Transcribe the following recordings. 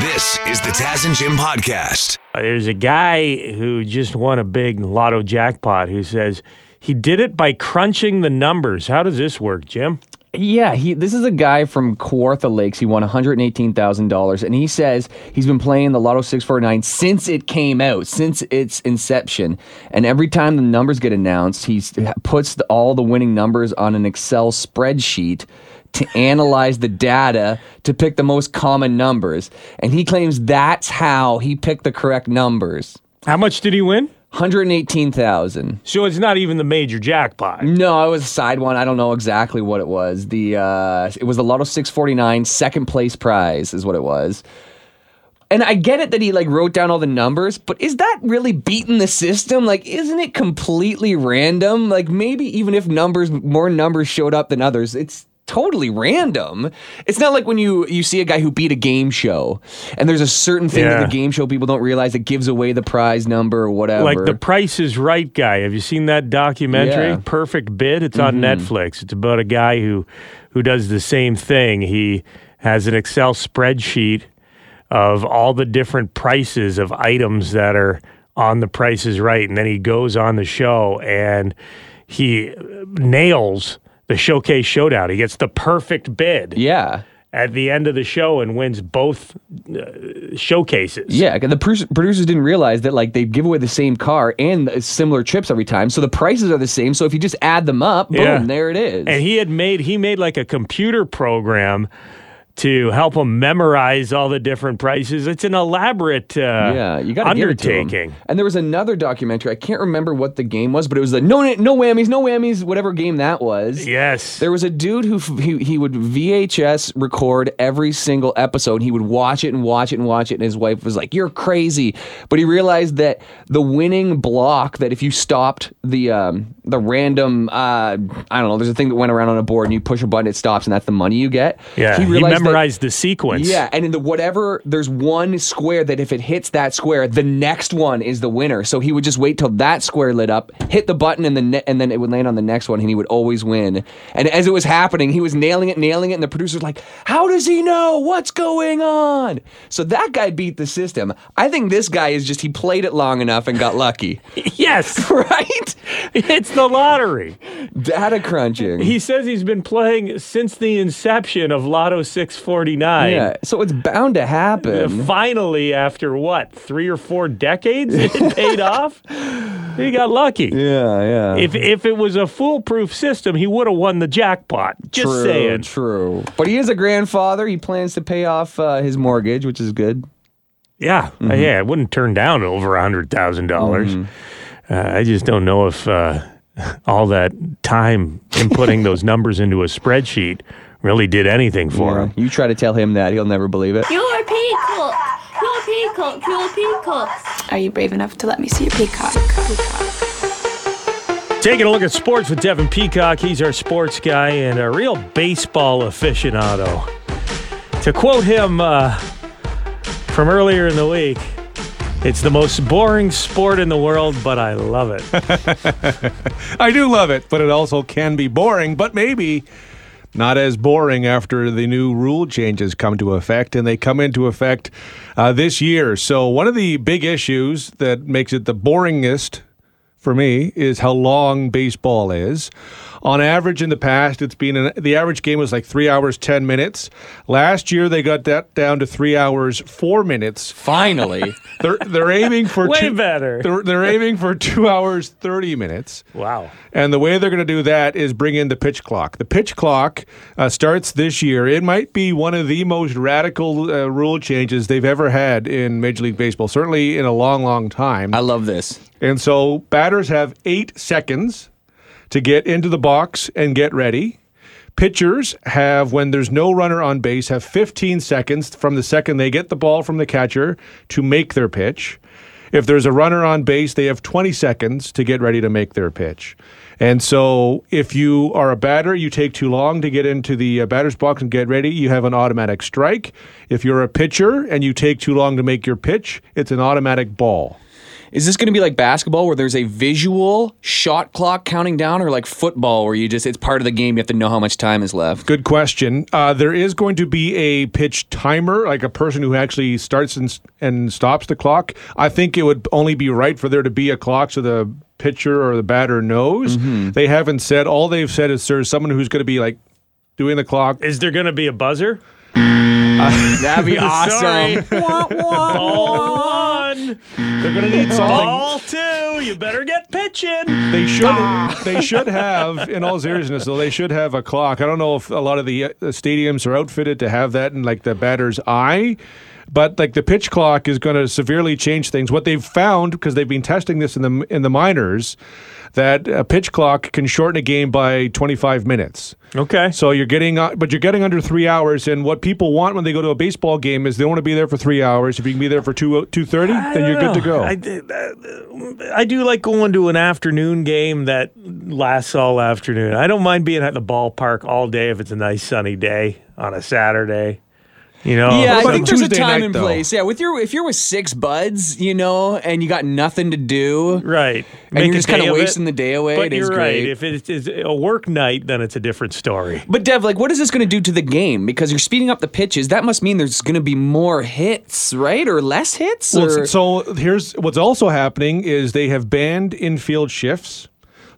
This is the Taz and Jim podcast. Uh, There's a guy who just won a big lotto jackpot who says he did it by crunching the numbers. How does this work, Jim? Yeah, he. This is a guy from Kawartha Lakes. He won one hundred eighteen thousand dollars, and he says he's been playing the Lotto six four nine since it came out, since its inception. And every time the numbers get announced, he puts the, all the winning numbers on an Excel spreadsheet to analyze the data to pick the most common numbers. And he claims that's how he picked the correct numbers. How much did he win? Hundred eighteen thousand. So it's not even the major jackpot. No, it was a side one. I don't know exactly what it was. The uh, it was the Lotto 649 second place prize is what it was. And I get it that he like wrote down all the numbers, but is that really beating the system? Like, isn't it completely random? Like, maybe even if numbers more numbers showed up than others, it's totally random. It's not like when you you see a guy who beat a game show, and there's a certain thing Yeah. that the game show people don't realize that gives away the prize number or whatever. Like the Price is Right guy. Have you seen that documentary? Yeah. Mm-hmm. Perfect Bid. It's on Netflix. It's about a guy who who does the same thing. He has an Excel spreadsheet of all the different prices of items that are on the Price is Right, and then he goes on the show and he nails the showcase showdown. He gets the perfect bid yeah. at the end of the show and wins both uh, showcases. Yeah, the produ- producers didn't realize that like they give away the same car and similar chips every time, so the prices are the same. So if you just add them up, boom, Yeah. there it is. And he had made he made like a computer program to help him memorize all the different prices. It's an elaborate uh, yeah, you undertaking. And there was another documentary. I can't remember what the game was, but it was the no no whammies, no whammies, whatever game that was. Yes. There was a dude who f- he, he would VHS record every single episode. He would watch it and watch it and watch it, and his wife was like, "You're crazy." But he realized that the winning block that if you stopped the um, the random, uh, I don't know, there's a thing that went around on a board, and you push a button, it stops, and that's the money you get. yeah. He, realized that- memorized the sequence. yeah, and in the whatever, there's one square that if it hits that square, the next one is the winner. So he would just wait till that square lit up, hit the button, and the ne- and then it would land on the next one, and he would always win. And as it was happening, he was nailing it, nailing it, and the producer's like, "How does he know what's going on?" So that guy beat the system. I think this guy is just he played it long enough and got lucky, Yes. right? it's the lottery. Data crunching. He says he's been playing since the inception of Lotto 649. yeah, so it's bound to happen. Finally, after what, three or four decades, it paid off. He got lucky. yeah, yeah. If if it was a foolproof system, he would have won the jackpot. Just true, saying. True. But he is a grandfather. He plans to pay off uh, his mortgage, which is good. Yeah, Mm-hmm. uh, yeah, I wouldn't turn down over a hundred dollars. Uh, I just don't know if uh, all that time in putting those numbers into a spreadsheet really did anything for him. You try to tell him that, he'll never believe it. You're a peacock. You're a peacock. You're a peacock. Are you brave enough to let me see your peacock? Taking a look at sports with Devin Peacock. He's our sports guy and a real baseball aficionado. To quote him uh, from earlier in the week, it's the most boring sport in the world, but I love it. I do love it, but it also can be boring, but maybe not as boring after the new rule changes come to effect, and they come into effect uh, this year. So, one of the big issues that makes it the boringest for me is how long baseball is. On average, in the past, it's been an, the average game was like three hours ten minutes. Last year, they got that down to three hours four minutes. Finally. They're they're aiming for Way two, better. They're, they're aiming for two hours thirty minutes. Wow. And the way they're going to do that is bring in the pitch clock. The pitch clock uh, starts this year. It might be one of the most radical uh, rule changes they've ever had in Major League Baseball, certainly in a long, long time. I love this. And so batters have eight seconds to get into the box and get ready. Pitchers have, when there's no runner on base, have 15 seconds from the second they get the ball from the catcher to make their pitch. If there's a runner on base, they have 20 seconds to get ready to make their pitch. And so, if you are a batter, you take too long to get into the uh, batter's box and get ready, you have an automatic strike. If you're a pitcher and you take too long to make your pitch, it's an automatic ball. Is this going to be like basketball where there's a visual shot clock counting down, or like football where you just it's part of the game? You have to know how much time is left. Good question. Uh, there is going to be a pitch timer, like a person who actually starts and, and stops the clock. I think it would only be right for there to be a clock so the pitcher or the batter knows. Mm-hmm. They haven't said. All they've said is there's someone who's going to be like doing the clock. Is there going to be a buzzer? That'd be awesome. Ball one. They're going to need something. Ball two. You better get pitching. They should. They should have, in all seriousness, though, they should have a clock. I don't know if a lot of the uh, stadiums are outfitted to have that in like the batter's eye. But like the pitch clock is going to severely change things. What they've found, because they've been testing this in the in the minors, that a pitch clock can shorten a game by 25 minutes. Okay. So you're getting, uh, but you're getting under three hours. And what people want when they go to a baseball game is they want to be there for three hours. If you can be there for two two thirty, then you're good to go. I, uh, I do like going to an afternoon game that lasts all afternoon. I don't mind being at the ballpark all day if it's a nice sunny day on a Saturday. You know, Yeah, I think a there's a time night, and though? place. Yeah, with your if you're with six buds, you know, and you got nothing to do, right. and Make you're just kind day of it. wasting the day away. But you're right. If it is a work night, then it's a different story. But Dev, like, what is this going to do to the game? Because you're speeding up the pitches. That must mean there's going to be more hits, right, or less hits? Well, so here's what's also happening is they have banned infield shifts.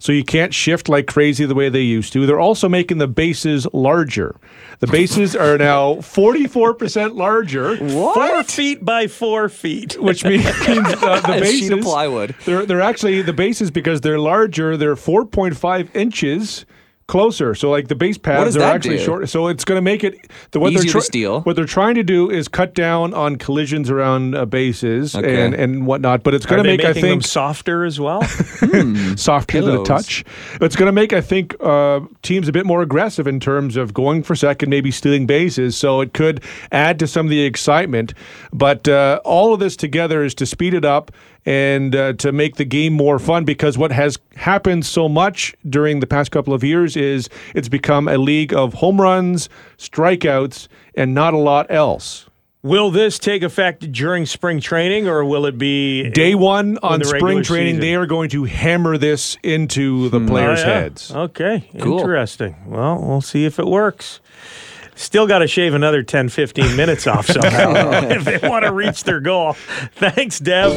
So you can't shift like crazy the way they used to. They're also making the bases larger. The bases are now 44% larger, What? Four feet by four feet. which means uh, the bases sheet of plywood. They're they're actually the bases because they're larger. They're 4.5 inches closer. So like the base pads are actually do? shorter. So it's going to make it the what Easier they're to steal. What they're trying to do is cut down on collisions around uh, bases Okay. and and whatnot. But it's going to make I making them think softer as well? softer to the touch. It's going to make, I think, uh, teams a bit more aggressive in terms of going for second, maybe stealing bases. So it could add to some of the excitement. But uh, all of this together is to speed it up and uh, to make the game more fun because what has happened so much during the past couple of years is it's become a league of home runs, strikeouts, and not a lot else. will this take effect during spring training, or will it be Day one on the spring training, season. they are going to hammer this into the Oh, players' yeah. heads. Okay, Cool. interesting. Well, we'll see if it works. Still got to shave another 10, 15 minutes off somehow if they want to reach their goal. Thanks, Dev.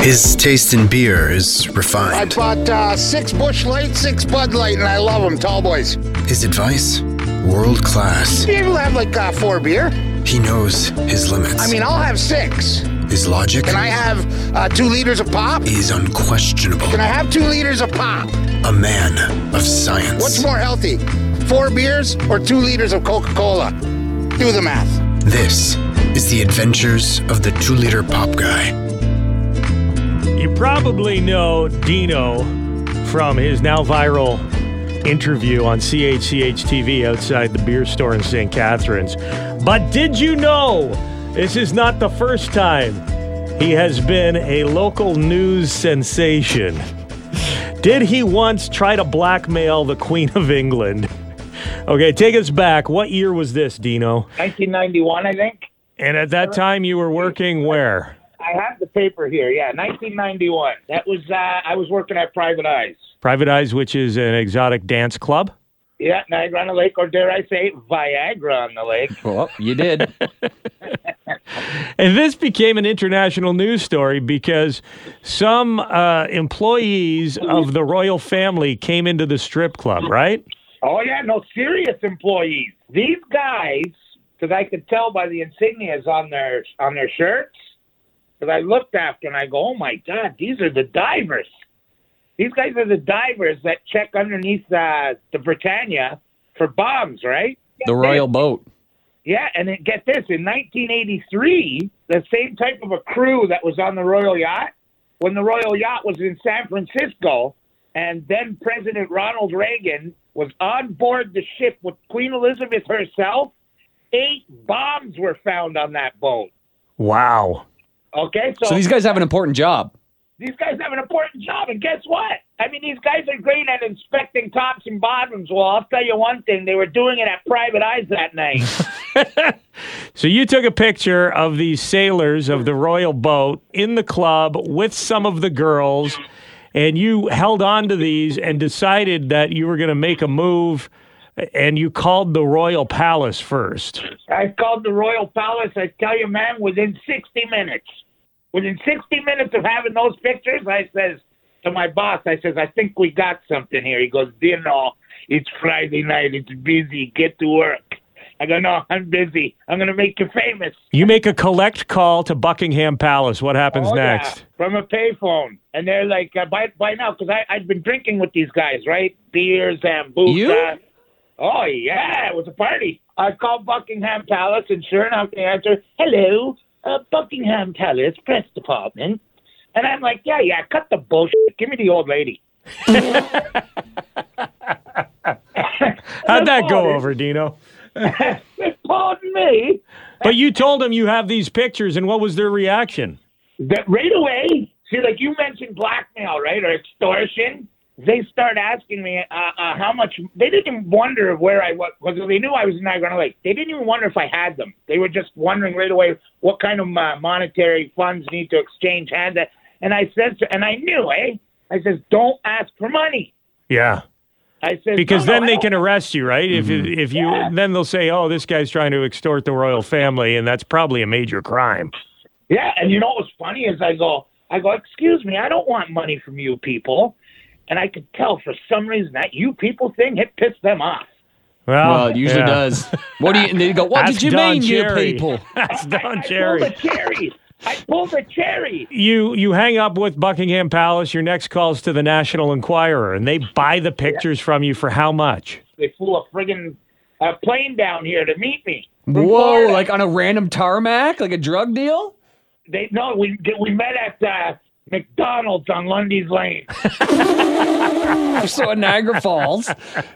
His taste in beer is refined. I bought uh, six Busch Light, six Bud Light, and I love them, tall boys. His advice, world class. You will have like uh, four beer. He knows his limits. I mean, I'll have six. his logic Can I have uh, two liters of pop? is unquestionable. Can I have two liters of pop? A man of science. What's more healthy, four beers or two liters of Coca Cola? Do the math. This is the adventures of the two liter pop guy. You probably know Dino from his now viral interview on CHCH TV outside the beer store in St. Catharines. But did you know this is not the first time he has been a local news sensation? Did he once try to blackmail the Queen of England? Okay, take us back. What year was this, Dino? 1991, I think. And at that time, you were working where? I have the paper here. Yeah, 1991. That was uh, I was working at Private Eyes. Private Eyes, which is an exotic dance club. Yeah, Niagara on the Lake, or dare I say, Viagra on the lake. well, you did. And this became an international news story because some uh, employees of the royal family came into the strip club, right? Oh yeah, no serious employees. These guys, because I could tell by the insignias on their on their shirts. Because I looked after and I go, oh my god, these are the divers. These guys are the divers that check underneath uh, the Britannia for bombs, right? the royal boat. Yeah, and then get this in 1983, the same type of a crew that was on the Royal Yacht, when the Royal Yacht was in San Francisco, and then President Ronald Reagan was on board the ship with Queen Elizabeth herself. Eight bombs were found on that boat. Wow. Okay, so, So these guys have an important job. these guys have an important job, and guess what? I mean, these guys are great at inspecting tops and bottoms. Well, I'll tell you one thing: they were doing it at private eyes that night. So you took a picture of these sailors of the royal boat in the club with some of the girls, and you held on to these and decided that you were going to make a move, and you called the royal palace first. I called the Royal Palace. I tell you, man, within 60 minutes, within 60 minutes of having those pictures, I says to my boss, I says, I think we got something here. He goes, you know, it's Friday night. It's busy. Get to work. I go, no, I'm busy. I'm going to make you famous. You make a collect call to Buckingham Palace. What happens Oh, yeah, next? from a payphone. And they're like, uh, by, by now, because I'd been drinking with these guys, right? Beers and booze. You? Oh, yeah, it was a party. I called Buckingham Palace, and sure enough, they answer, hello, uh, Buckingham Palace Press Department. And I'm like, yeah, yeah, cut the bullshit. Give me the old lady. How'd that go over, Dino? Pardon me. But you told them you have these pictures, and what was their reaction? That right away, see, like you mentioned blackmail, right, or extortion. They start asking me uh, uh, how much. They didn't even wonder where I was because they knew I was in Niagara Lake. They didn't even wonder if I had them. They were just wondering right away what kind of uh, monetary funds need to exchange hands. And I said, to, and I knew, eh? I says, don't ask for money. Yeah. I said Because "No, no, then I they can arrest you, right? If mm-hmm. if you then they'll say, "Oh, this guy's trying to extort the royal family," and that's probably a major crime. Yeah, and you know what's funny is I go, I go, excuse me, I don't want money from you people. And I could tell for some reason that you people thing it pissed them off. Well, Well, it usually yeah. does. What do you? And they go. What Ask did you Don mean, you people? That's Don I pulled Cherry. a cherry. I pulled a cherry. You you hang up with Buckingham Palace. Your next call's to the National Enquirer, and they buy the pictures from you for how much? They flew a friggin' uh, plane down here to meet me. Whoa! Florida. Like on a random tarmac, like a drug deal. they no, we we met at uh, McDonald's on Lundy's Lane. So in Niagara Falls.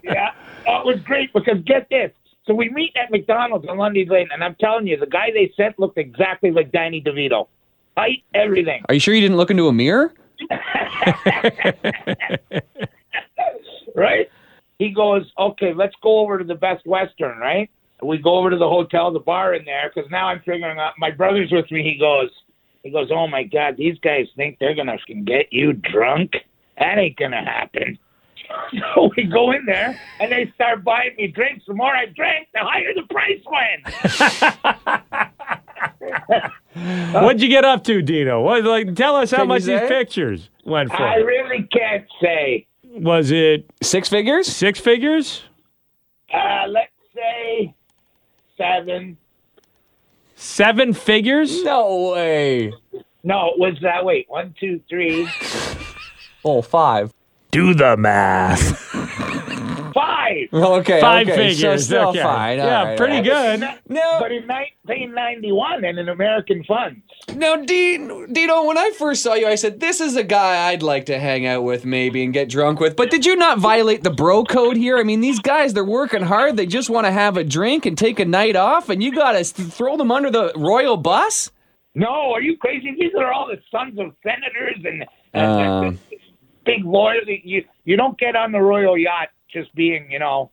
yeah, oh, it was great because get this. So we meet at McDonald's on Lundy's Lane, and I'm telling you, the guy they sent looked exactly like Danny DeVito. Height, everything. Are you sure you didn't look into a mirror? right? He goes, okay, let's go over to the Best Western, right? We go over to the hotel, the bar in there, because now I'm figuring out. My brother's with me. He goes, he goes, oh my God, these guys think they're gonna get you drunk. That ain't gonna happen. So we go in there and they start buying me drinks. The more I drank, the higher the price went. What'd you get up to, Dino? What like? Tell us how Can you much these pictures went for. I really can't say. Was it Six figures? six figures? Uh, let's say seven. Seven figures? No way. No, it was uh, wait, one, two, three, Oh, five. Do the math. five. Okay. Five okay, So figures. still okay. fine. All yeah, right, pretty all right. good. No. But in 1991 and in American funds. Now, Dino, Dino, when I first saw you, I said, this is a guy I'd like to hang out with maybe and get drunk with. But did you not violate the bro code here? I mean, these guys, they're working hard. They just want to have a drink and take a night off, and you got to throw them under the royal bus? No, are you crazy? These are all the sons of senators and, and, Uh. And big lawyers. You you don't get on the royal yacht just being, you know,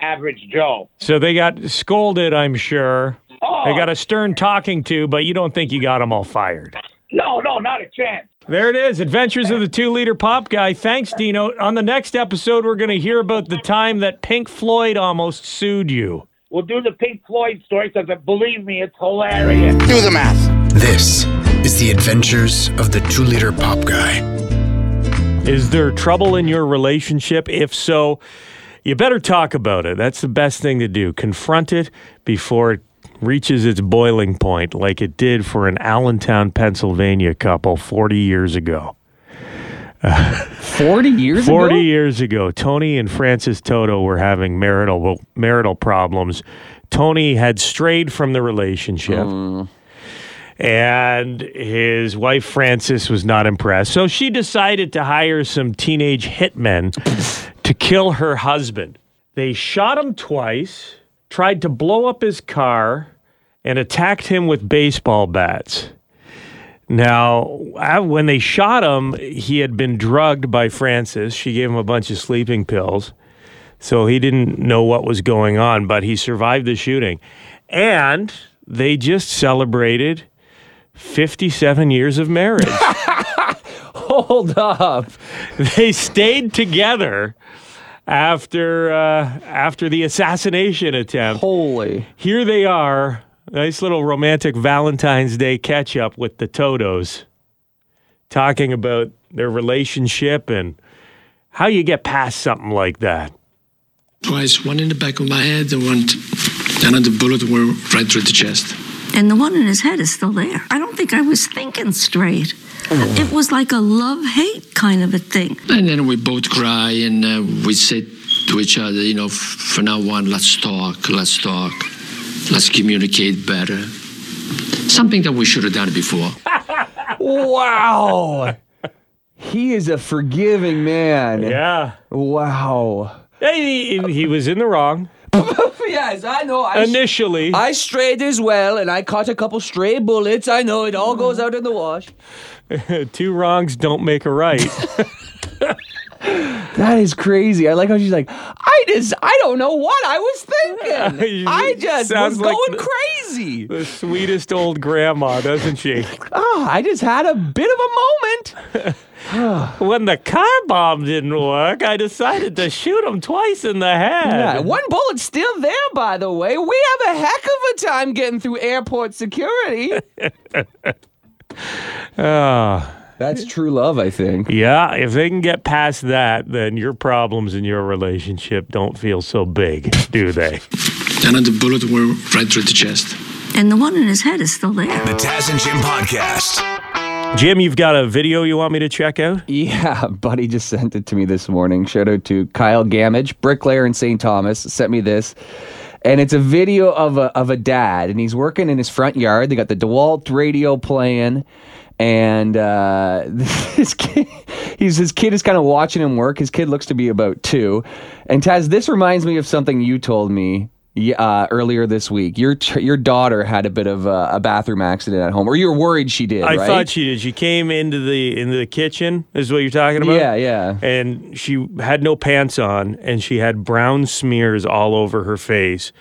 average Joe. So they got scolded, I'm sure. Oh, They got a stern talking to, but you don't think you got them all fired. no, no, not a chance. There it is. Adventures of the two liter pop guy. Thanks, Dino. On the next episode, we're going to hear about the time that Pink Floyd almost sued you. We'll do the Pink Floyd story because uh, believe me, it's hilarious. Do the math. This is the adventures of the two liter pop guy. Is there trouble in your relationship? If so, you better talk about it. That's the best thing to do. Confront it before it reaches its boiling point, like it did for an Allentown, Pennsylvania couple 40 years ago. 40 years 40 ago? years ago, Tony and Frances Toto were having marital marital problems. Tony had strayed from the relationship. Mm. And his wife Frances was not impressed. So she decided to hire some teenage hitmen to kill her husband. They shot him twice, tried to blow up his car, and attacked him with baseball bats. Now, uh, when they shot him, he had been drugged by Frances. She gave him a bunch of sleeping pills. So he didn't know what was going on, but he survived the shooting. And they just celebrated 57 years of marriage. Hold up. they stayed together after uh, after the assassination attempt. Holy. Here they are, nice little romantic Valentine's Day catch up with the Totos, talking about their relationship and how you get past something like that. Twice, one in the back of my head and one, t- and the bullet went right through the chest. And the one in his head is still there. I don't think I was thinking straight. It was like a love hate kind of a thing. And then we both cry and uh, we say to each other, you know, for now on, let's talk, let's talk, let's communicate better. Something that we should have done before. Wow. he is a forgiving man. Yeah. Wow. He, he was in the wrong yes, I know. I initially. I strayed as well, and I caught a couple stray bullets. I know it all goes mm. out in the wash. Two wrongs don't make a right. That is crazy. I like how she's like, I just, I don't know what I was thinking. I just Sounds was like going the- crazy. the sweetest old grandma, doesn't she? Ah, I just had a bit of a moment. When the car bomb didn't work, I decided to shoot him twice in the head. Yeah, one bullet's still there, by the way. We have a heck of a time getting through airport security. Ah. That's true love, I think. Yeah, if they can get past that, then your problems in your relationship don't feel so big, do they? And the bullet went right through the chest. And the one in his head is still there. The Taz and Jim Podcast. Jim, you've got a video you want me to check out? Yeah, buddy just sent it to me this morning. Shout out to Kyle Gamage, bricklayer in St. Thomas, sent me this. And it's a video of a of a dad, and he's working in his front yard. They got the DeWalt radio playing, and uh, this kid, he's his kid is kind of watching him work. His kid looks to be about two. And Taz, this reminds me of something you told me uh, earlier this week. Your your daughter had a bit of a, a bathroom accident at home, or you were worried she did. I right? thought she did. She came into the into the kitchen. Is what you're talking about? Yeah, yeah. And she had no pants on, and she had brown smears all over her face.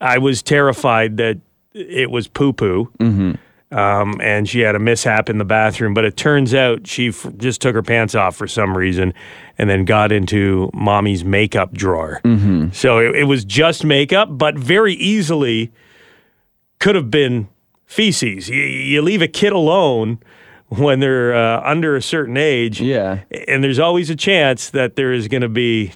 I was terrified that it was poo poo. Mm-hmm. Um, and she had a mishap in the bathroom, but it turns out she f- just took her pants off for some reason, and then got into mommy's makeup drawer. Mm-hmm. So it, it was just makeup, but very easily could have been feces. You, you leave a kid alone when they're uh, under a certain age, Yeah. and there's always a chance that there is going to be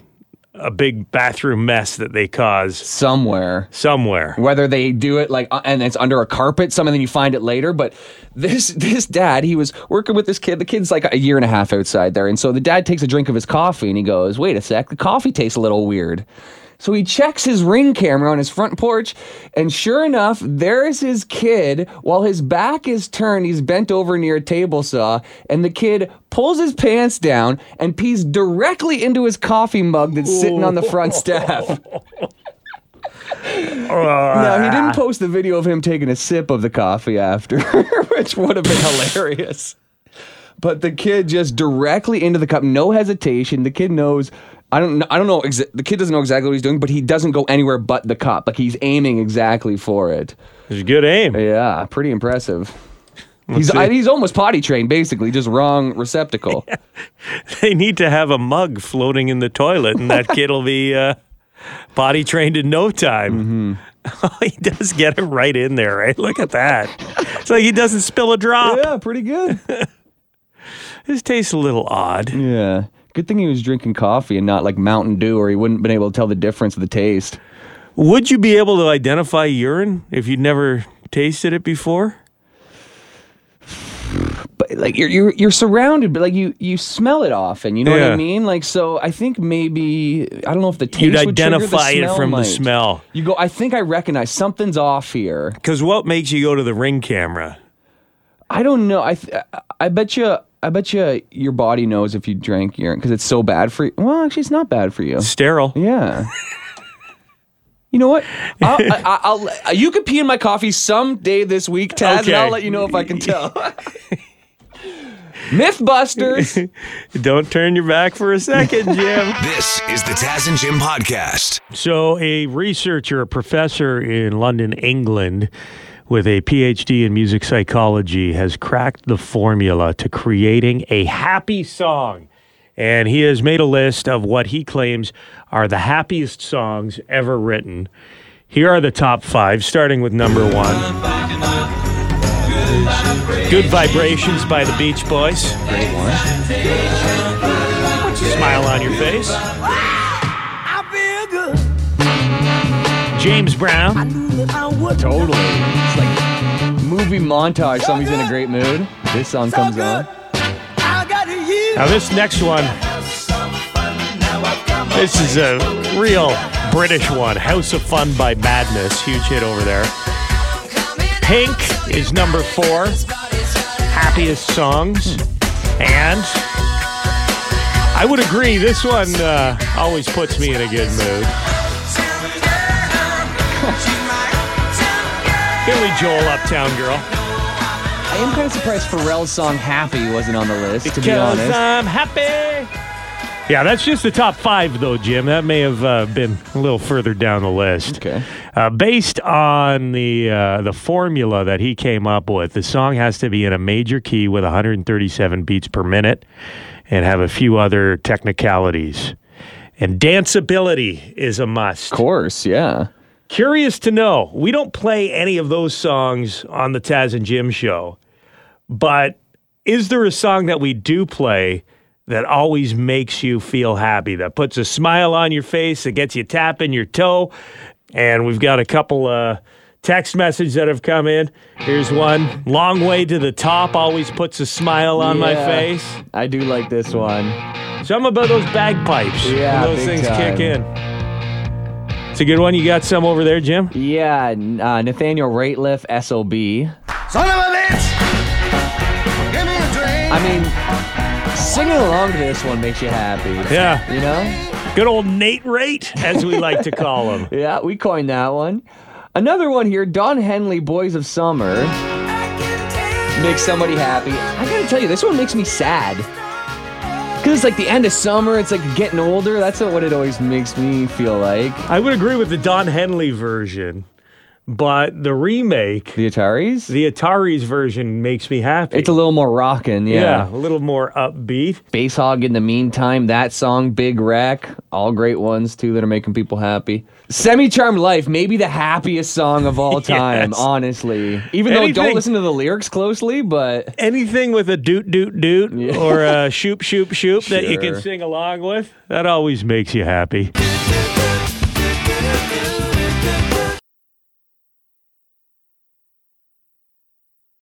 a big bathroom mess that they cause Somewhere. somewhere. whether they do it like uh, and it's under a carpet some and then you find it later but this this dad he was working with this kid the kid's like a year and a half outside there and so the dad takes a drink of his coffee and he goes wait a sec the coffee tastes a little weird so he checks his ring camera on his front porch and sure enough there's his kid while his back is turned he's bent over near a table saw and the kid pulls his pants down and pees directly into his coffee mug that's sitting on the front step now he didn't post the video of him taking a sip of the coffee after, which would have been hilarious. But the kid just directly into the cup, no hesitation. The kid knows. I don't. know- I don't know. Exa- the kid doesn't know exactly what he's doing, but he doesn't go anywhere but the cup. Like he's aiming exactly for it. It's good aim. Yeah, pretty impressive. He's. I, he's almost potty trained, basically, just wrong receptacle. They need to have a mug floating in the toilet, and that kid will be uh, potty trained in no time. he does get it right in there, right? Look at that. It's like he doesn't spill a drop. yeah, pretty good. This tastes a little odd. Yeah. Good thing he was drinking coffee and not like Mountain Dew, or he wouldn't have been able to tell the difference of the taste. Would you be able to identify urine if you'd never tasted it before? but like you're you're you're surrounded, but like you you smell it often. You know what Yeah. I mean? Like so, I think maybe I don't know if the taste You'd would trigger the identify it smell from the might. smell. You go. I think I recognize something's off here. Because what makes you go to the ring camera? I don't know. I th- I bet you. I bet you your body knows if you drank urine because it's so bad for you. Well, actually, it's not bad for you. Sterile. Yeah. You know what? I'll, I, I'll, I'll you could pee in my coffee someday this week, Taz, and I'll let you know if I can tell. Mythbusters. Don't turn your back for a second, Jim. This is the Taz and Jim podcast. So, a researcher, a professor in London, England, with a PhD in music psychology, has cracked the formula to creating a happy song. And he has made a list of what he claims are the happiest songs ever written. Here are the top five, starting with number one. Good Vibrations by the Beach Boys. Great one. Smile on your face. James Brown. Totally. It's like movie montage. Somebody's in a great mood. This song comes on. Now, this next one, this is a real British one. House of Fun by Madness. Huge hit over there. Pink is number four. Happiest songs. And I would agree, this one uh, always puts me in a good mood. Billy Joel, Uptown Girl. I am kind of surprised Pharrell's song "Happy" wasn't on the list. To be honest, I'm happy. Yeah, that's just the top five, though, Jim. That may have uh, been a little further down the list. Okay. Uh, based on the uh, the formula that he came up with, the song has to be in a major key with 137 beats per minute, and have a few other technicalities. And danceability is a must. of course, yeah. Curious to know, we don't play any of those songs on the Taz and Jim show, but is there a song that we do play that always makes you feel happy, that puts a smile on your face, that gets you tapping your toe? And we've got a couple uh, text messages that have come in. Here's one Long Way to the Top always puts a smile on my face. I do like this one. Something about those bagpipes. Yeah, when those things time. kick in. It's a good one. You got some over there, Jim? Yeah, n- uh, Nathaniel Rateliff, SOB. Son of a bitch! Give me a drink! I mean, singing along to this one makes you happy. Yeah. You know? Good old Nate Rate, as we like to call him. Yeah, we coined that one. Another one here, Don Henley, Boys of Summer. Makes somebody happy. I gotta tell you, this one makes me sad. Because it's like the end of summer, it's like getting older. That's what it always makes me feel like. I would agree with the Don Henley version, but the remake, The Ataris? the Atari's version, makes me happy. It's a little more rockin', yeah. yeah. a little more upbeat. Spacehog in the meantime, that song, Big Wreck, all great ones too that are making people happy. Semi Charmed Life, maybe the happiest song of all time, Yes. honestly. Even though Anything- don't listen to the lyrics closely, but Anything with a doot doot doot Yeah. or a shoop shoop shoop that you can sing along with, that always makes you happy.